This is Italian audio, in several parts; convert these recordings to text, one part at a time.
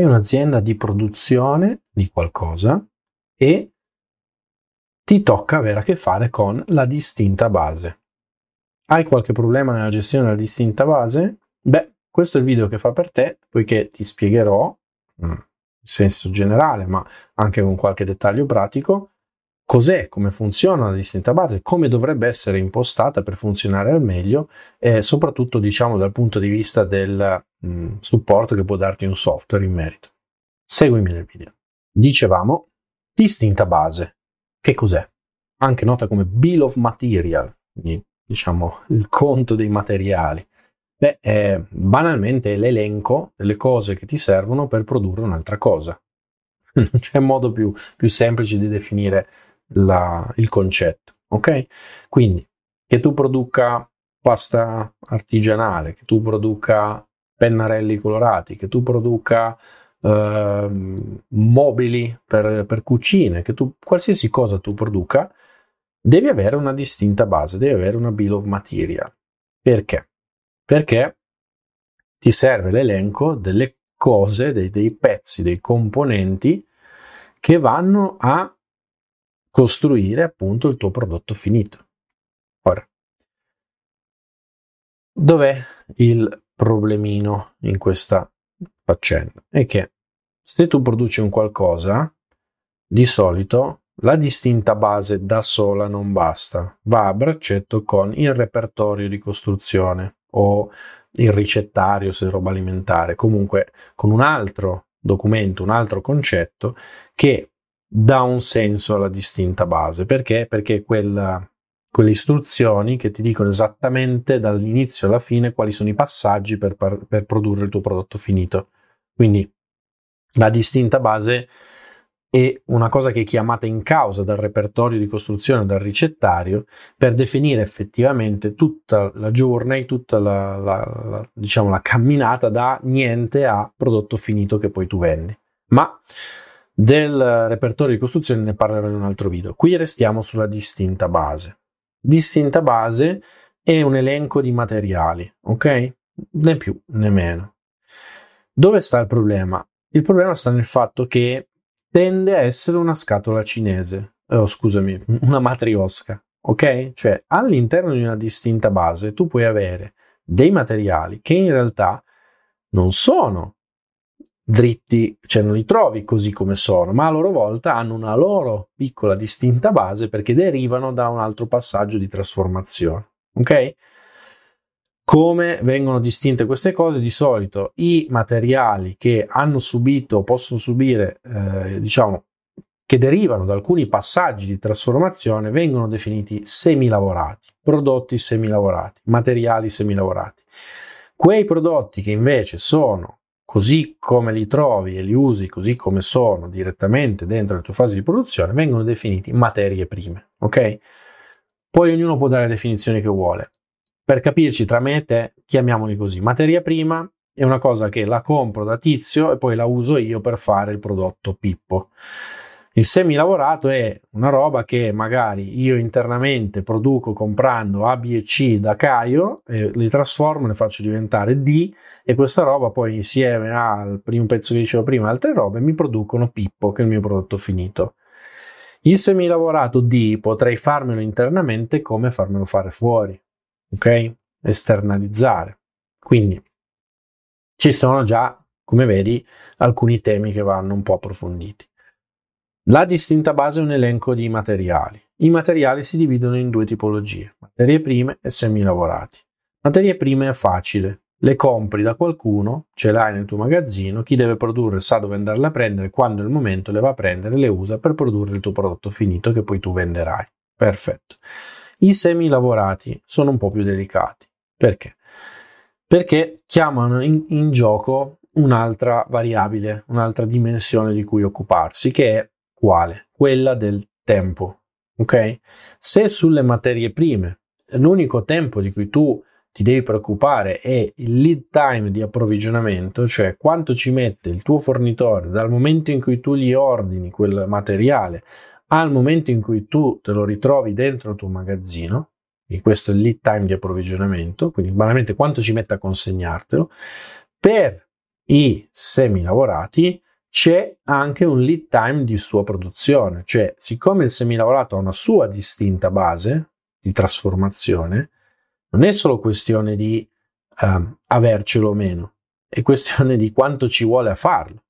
hai un'azienda di produzione di qualcosa e ti tocca avere a che fare con la distinta base. Hai qualche problema nella gestione della distinta base? Beh, questo è il video che fa per te, poiché ti spiegherò, mm, in senso generale, ma anche con qualche dettaglio pratico, cos'è, come funziona la distinta base, come dovrebbe essere impostata per funzionare al meglio e soprattutto diciamo dal punto di vista del mh, mm, supporto che può darti un software in merito. Seguimi nel video. Dicevamo distinta base. Che cos'è? Anche nota come bill of material, diciamo il conto dei materiali. Beh, è banalmente l'elenco delle cose che ti servono per produrre un'altra cosa. Non c'è modo più, più semplice di definire la, il concetto, ok? Quindi che tu produca pasta artigianale, che tu produca pennarelli colorati, che tu produca eh, mobili per, per cucine, che tu qualsiasi cosa tu produca, devi avere una distinta base, devi avere una bill of material. Perché? Perché ti serve l'elenco delle cose, dei, dei pezzi, dei componenti che vanno a costruire appunto il tuo prodotto finito. Ora, dov'è il problemino in questa faccenda? È che se tu produci un qualcosa, di solito la distinta base da sola non basta, va a braccetto con il repertorio di costruzione o il ricettario se roba alimentare, comunque con un altro documento, un altro concetto che dà un senso alla distinta base. Perché? Perché quella, quelle istruzioni che ti dicono esattamente dall'inizio alla fine quali sono i passaggi per, per produrre il tuo prodotto finito. Quindi la distinta base è una cosa che è chiamata in causa dal repertorio di costruzione, dal ricettario, per definire effettivamente tutta la journey, tutta la, la, la, diciamo, la camminata da niente a prodotto finito che poi tu vendi. Ma del repertorio di costruzione ne parlerò in un altro video. Qui restiamo sulla distinta base. Distinta base è un elenco di materiali, ok? Né più né meno. Dove sta il problema? Il problema sta nel fatto che tende a essere una scatola cinese, oh, scusami, una matriosca, ok? Cioè all'interno di una distinta base tu puoi avere dei materiali che in realtà non sono dritti, cioè non li trovi così come sono, ma a loro volta hanno una loro piccola distinta base perché derivano da un altro passaggio di trasformazione. Ok? Come vengono distinte queste cose? Di solito i materiali che hanno subito, possono subire, eh, diciamo, che derivano da alcuni passaggi di trasformazione vengono definiti semilavorati, prodotti semilavorati, materiali semilavorati. Quei prodotti che invece sono così come li trovi e li usi così come sono direttamente dentro la tua fase di produzione, vengono definiti materie prime, ok? Poi ognuno può dare le definizioni che vuole. Per capirci tra me e te, chiamiamoli così. Materia prima è una cosa che la compro da tizio e poi la uso io per fare il prodotto Pippo. Il semilavorato è una roba che magari io internamente produco comprando A, B e C da Caio, li trasformo, le faccio diventare D e questa roba poi insieme al primo pezzo che dicevo prima, altre robe, mi producono Pippo, che è il mio prodotto finito. Il semilavorato D potrei farmelo internamente come farmelo fare fuori, ok? Esternalizzare. Quindi ci sono già, come vedi, alcuni temi che vanno un po' approfonditi. La distinta base è un elenco di materiali. I materiali si dividono in due tipologie, materie prime e semilavorati. Materie prime è facile, le compri da qualcuno, ce l'hai nel tuo magazzino, chi deve produrre sa dove andarle a prendere, quando è il momento le va a prendere, le usa per produrre il tuo prodotto finito che poi tu venderai. Perfetto. I semilavorati sono un po' più delicati. Perché? Perché chiamano in, in gioco un'altra variabile, un'altra dimensione di cui occuparsi, che è quale? Quella del tempo. Ok? Se sulle materie prime l'unico tempo di cui tu ti devi preoccupare è il lead time di approvvigionamento, cioè quanto ci mette il tuo fornitore dal momento in cui tu gli ordini quel materiale al momento in cui tu te lo ritrovi dentro il tuo magazzino, e questo è il lead time di approvvigionamento, quindi banalmente quanto ci mette a consegnartelo, per i semi lavorati c'è anche un lead time di sua produzione, cioè siccome il semilavorato ha una sua distinta base di trasformazione, non è solo questione di uh, avercelo o meno, è questione di quanto ci vuole a farlo,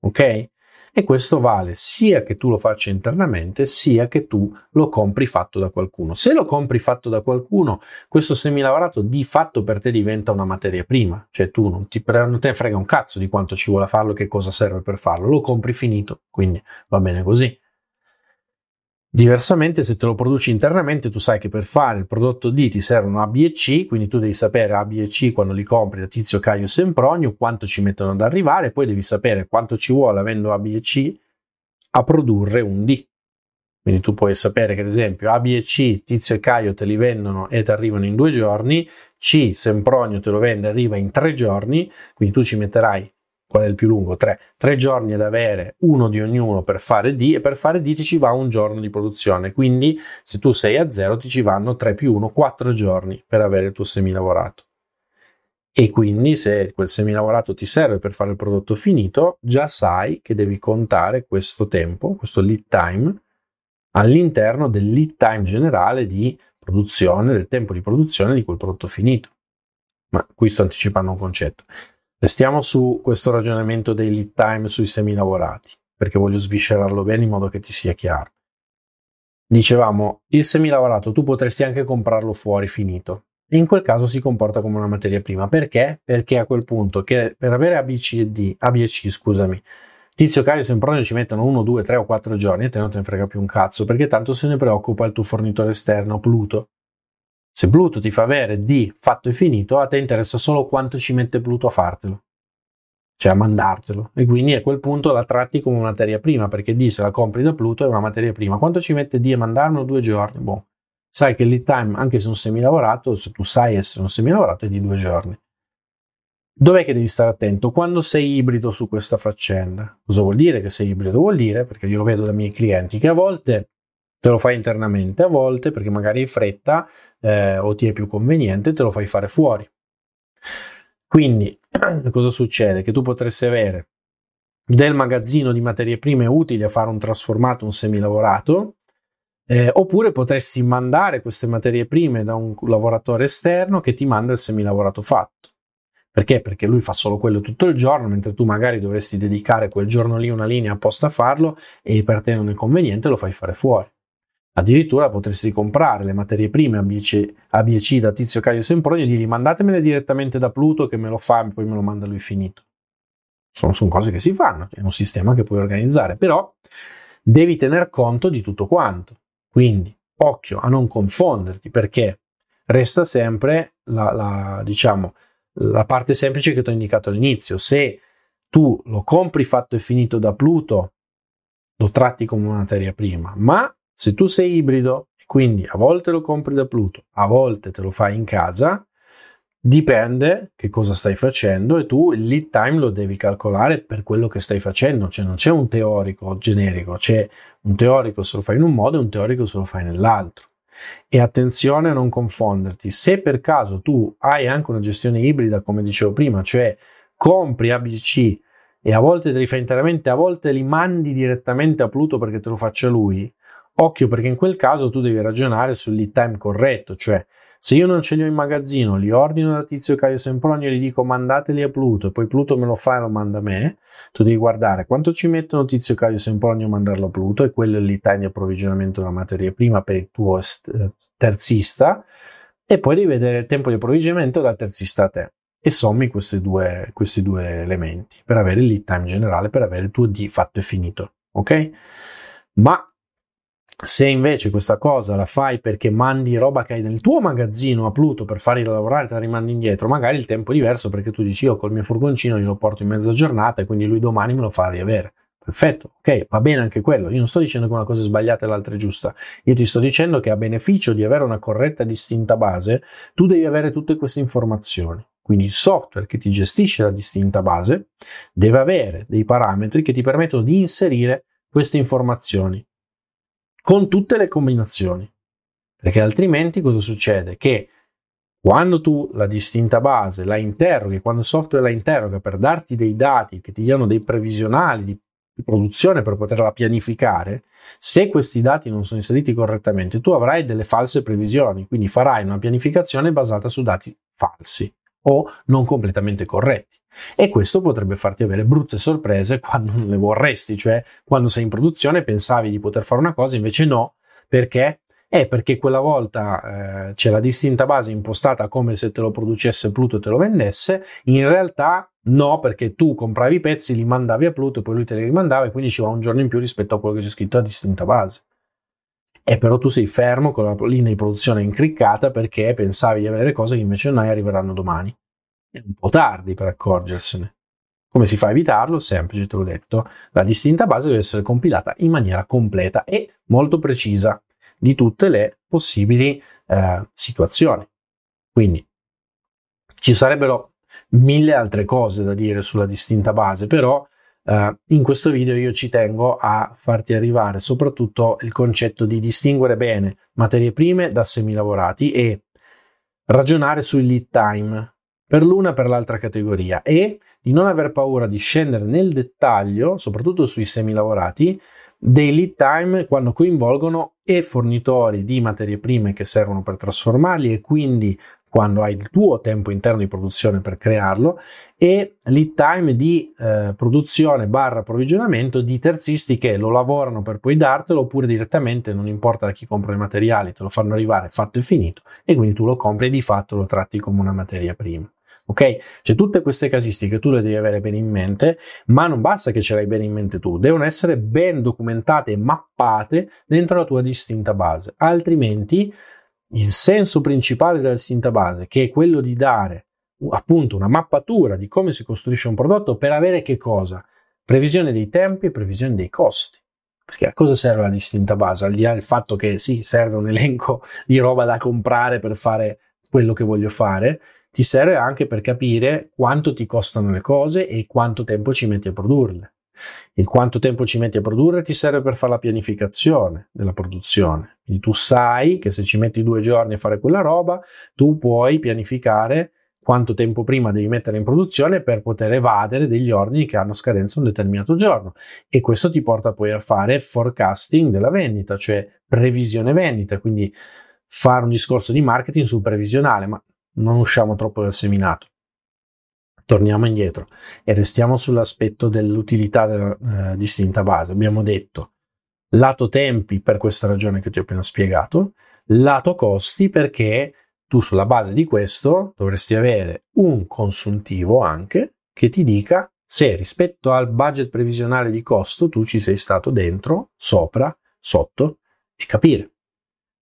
ok? E questo vale sia che tu lo faccia internamente sia che tu lo compri fatto da qualcuno. Se lo compri fatto da qualcuno, questo semilavorato di fatto per te diventa una materia prima, cioè tu non, ti, non te ne frega un cazzo di quanto ci vuole farlo, che cosa serve per farlo, lo compri finito, quindi va bene così. Diversamente, se te lo produci internamente, tu sai che per fare il prodotto D ti servono A, B e C, quindi tu devi sapere A, B e C quando li compri da Tizio, Caio e Sempronio, quanto ci mettono ad arrivare, poi devi sapere quanto ci vuole, avendo A, B e C, a produrre un D. Quindi tu puoi sapere che, ad esempio, A, B e C, Tizio e Caio te li vendono e ti arrivano in due giorni, C, Sempronio te lo vende e arriva in tre giorni, quindi tu ci metterai qual è il più lungo? Tre. Tre giorni ad avere uno di ognuno per fare D e per fare D ti ci va un giorno di produzione. Quindi se tu sei a zero ti ci vanno 3 più 1, 4 giorni per avere il tuo semilavorato. E quindi se quel semilavorato ti serve per fare il prodotto finito, già sai che devi contare questo tempo, questo lead time, all'interno del lead time generale di produzione, del tempo di produzione di quel prodotto finito. Ma qui sto anticipando un concetto. Restiamo su questo ragionamento dei lead time sui semilavorati, perché voglio sviscerarlo bene in modo che ti sia chiaro. Dicevamo, il semilavorato tu potresti anche comprarlo fuori finito. E in quel caso si comporta come una materia prima. Perché? Perché a quel punto che per avere ABC e D, A, B e C, scusami, Tizio, Caio Sempronio ci mettono 1, 2, 3 o 4 giorni e te non te ne frega più un cazzo, perché tanto se ne preoccupa il tuo fornitore esterno, Pluto. Se Pluto ti fa avere D fatto e finito, a te interessa solo quanto ci mette Pluto a fartelo, cioè a mandartelo. E quindi a quel punto la tratti come materia prima, perché D se la compri da Pluto è una materia prima. Quanto ci mette D a mandarmelo? Due giorni. Boh. Sai che il lead time, anche se un semilavorato, se tu sai essere un semilavorato, è di due giorni. Dov'è che devi stare attento? Quando sei ibrido su questa faccenda. Cosa vuol dire che sei ibrido? Vuol dire, perché io lo vedo dai miei clienti, che a volte te lo fai internamente, a volte perché magari hai fretta eh, o ti è più conveniente, te lo fai fare fuori. Quindi cosa succede? Che tu potresti avere del magazzino di materie prime utili a fare un trasformato, un semilavorato, eh, oppure potresti mandare queste materie prime da un lavoratore esterno che ti manda il semilavorato fatto. Perché? Perché lui fa solo quello tutto il giorno, mentre tu magari dovresti dedicare quel giorno lì una linea apposta a farlo e per te non è conveniente, lo fai fare fuori. Addirittura potresti comprare le materie prime ABC, ABC da Tizio Caio Sempronio e dirgli mandatemele direttamente da Pluto che me lo fa e poi me lo manda lui finito. Sono, sono cose che si fanno, è un sistema che puoi organizzare, però devi tener conto di tutto quanto. Quindi, occhio a non confonderti perché resta sempre la, la, diciamo, la parte semplice che ti ho indicato all'inizio. Se tu lo compri fatto e finito da Pluto, lo tratti come una materia prima, ma se tu sei ibrido e quindi a volte lo compri da Pluto, a volte te lo fai in casa, dipende che cosa stai facendo e tu il lead time lo devi calcolare per quello che stai facendo, cioè non c'è un teorico generico, c'è un teorico se lo fai in un modo e un teorico se lo fai nell'altro. E attenzione a non confonderti, se per caso tu hai anche una gestione ibrida, come dicevo prima, cioè compri ABC e a volte te li fai interamente, a volte li mandi direttamente a Pluto perché te lo faccia lui, Occhio perché in quel caso tu devi ragionare sul lead time corretto, cioè se io non ce li ho in magazzino, li ordino da Tizio Caio Sempronio e gli dico mandateli a Pluto e poi Pluto me lo fa e lo manda a me, tu devi guardare quanto ci mettono Tizio Caio Sempronio a mandarlo a Pluto e quello è il lead time di approvvigionamento della materia prima per il tuo est- terzista e poi devi vedere il tempo di approvvigionamento dal terzista a te e sommi questi due, questi due elementi per avere il lead time generale, per avere il tuo D fatto e finito, ok? Ma se invece questa cosa la fai perché mandi roba che hai nel tuo magazzino a Pluto per farli lavorare, te la rimandi indietro, magari il tempo è diverso perché tu dici io col mio furgoncino glielo porto in mezza giornata e quindi lui domani me lo fa riavere. Perfetto, ok, va bene anche quello. Io non sto dicendo che una cosa è sbagliata e l'altra è giusta. Io ti sto dicendo che a beneficio di avere una corretta e distinta base, tu devi avere tutte queste informazioni. Quindi il software che ti gestisce la distinta base deve avere dei parametri che ti permettono di inserire queste informazioni con tutte le combinazioni. Perché altrimenti cosa succede? Che Quando tu la distinta base la interroghi, quando il software la interroga per darti dei dati che ti diano dei previsionali di produzione per poterla pianificare, se questi dati non sono inseriti correttamente, tu avrai delle false previsioni, quindi farai una pianificazione basata su dati falsi o non completamente corretti. E questo potrebbe farti avere brutte sorprese quando non le vorresti, cioè quando sei in produzione pensavi di poter fare una cosa, invece no, perché? È perché quella volta eh, c'è la distinta base impostata come se te lo producesse Pluto e te lo vendesse, in realtà no, perché tu compravi i pezzi, li mandavi a Pluto, poi lui te li rimandava e quindi ci va un giorno in più rispetto a quello che c'è scritto a distinta base. E però tu sei fermo con la linea di produzione incriccata perché pensavi di avere cose che invece non hai arriveranno domani. È un po' tardi per accorgersene. Come si fa a evitarlo? Semplice, te l'ho detto. La distinta base deve essere compilata in maniera completa e molto precisa di tutte le possibili eh, situazioni. Quindi ci sarebbero mille altre cose da dire sulla distinta base, però eh, in questo video io ci tengo a farti arrivare soprattutto il concetto di distinguere bene materie prime da semilavorati e ragionare sul lead time per l'una per l'altra categoria. E di non aver paura di scendere nel dettaglio, soprattutto sui semilavorati, dei lead time quando coinvolgono e fornitori di materie prime che servono per trasformarli e quindi quando hai il tuo tempo interno di produzione per crearlo e lead time di eh, produzione barra approvvigionamento di terzisti che lo lavorano per poi dartelo oppure direttamente non importa da chi compra i materiali te lo fanno arrivare fatto e finito e quindi tu lo compri e di fatto lo tratti come una materia prima ok? Cioè tutte queste casistiche tu le devi avere bene in mente, ma non basta che ce l'hai bene in mente tu, devono essere ben documentate e mappate dentro la tua distinta base, altrimenti il senso principale della distinta base, che è quello di dare appunto una mappatura di come si costruisce un prodotto per avere che cosa? Previsione dei tempi e previsione dei costi. Perché a cosa serve la distinta base? Al di là del fatto che sì, serve un elenco di roba da comprare per fare quello che voglio fare, ti serve anche per capire quanto ti costano le cose e quanto tempo ci metti a produrle. Il quanto tempo ci metti a produrre ti serve per fare la pianificazione della produzione. Quindi tu sai che se ci metti due giorni a fare quella roba, tu puoi pianificare quanto tempo prima devi mettere in produzione per poter evadere degli ordini che hanno scadenza un determinato giorno. E questo ti porta poi a fare forecasting della vendita, cioè previsione vendita, quindi fare un discorso di marketing sul previsionale, ma non usciamo troppo dal seminato. Torniamo indietro e restiamo sull'aspetto dell'utilità della eh, distinta base. Abbiamo detto lato tempi per questa ragione che ti ho appena spiegato, lato costi perché tu sulla base di questo dovresti avere un consuntivo anche che ti dica se rispetto al budget previsionale di costo tu ci sei stato dentro, sopra, sotto e capire.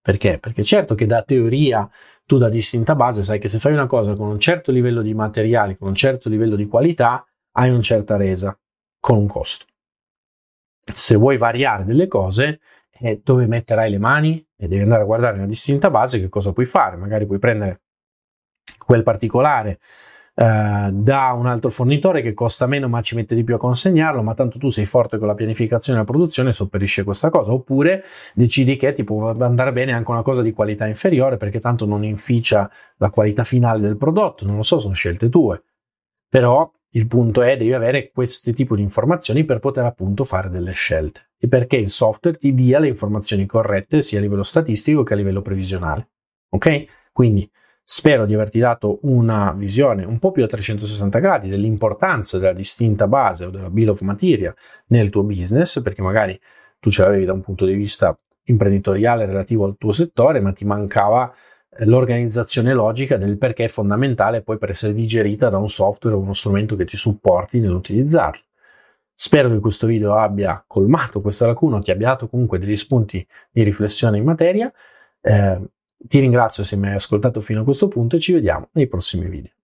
Perché? Perché certo che da teoria tu da distinta base sai che se fai una cosa con un certo livello di materiali, con un certo livello di qualità, hai una certa resa con un costo. Se vuoi variare delle cose, eh, dove metterai le mani e devi andare a guardare una distinta base che cosa puoi fare. Magari puoi prendere quel particolare eh, da un altro fornitore che costa meno ma ci mette di più a consegnarlo, ma tanto tu sei forte con la pianificazione e la produzione sopperisce questa cosa, oppure decidi che ti può andare bene anche una cosa di qualità inferiore perché tanto non inficia la qualità finale del prodotto, non lo so, sono scelte tue. Però il punto è devi avere questo tipo di informazioni per poter appunto fare delle scelte e perché il software ti dia le informazioni corrette sia a livello statistico che a livello previsionale. Ok? Quindi Spero di averti dato una visione un po' più a 360 gradi dell'importanza della distinta base o della bill of material nel tuo business, perché magari tu ce l'avevi da un punto di vista imprenditoriale relativo al tuo settore, ma ti mancava eh, l'organizzazione logica del perché è fondamentale poi per essere digerita da un software o uno strumento che ti supporti nell'utilizzarlo. Spero che questo video abbia colmato questa lacuna, ti abbia dato comunque degli spunti di riflessione in materia. Eh, ti ringrazio se mi hai ascoltato fino a questo punto e ci vediamo nei prossimi video.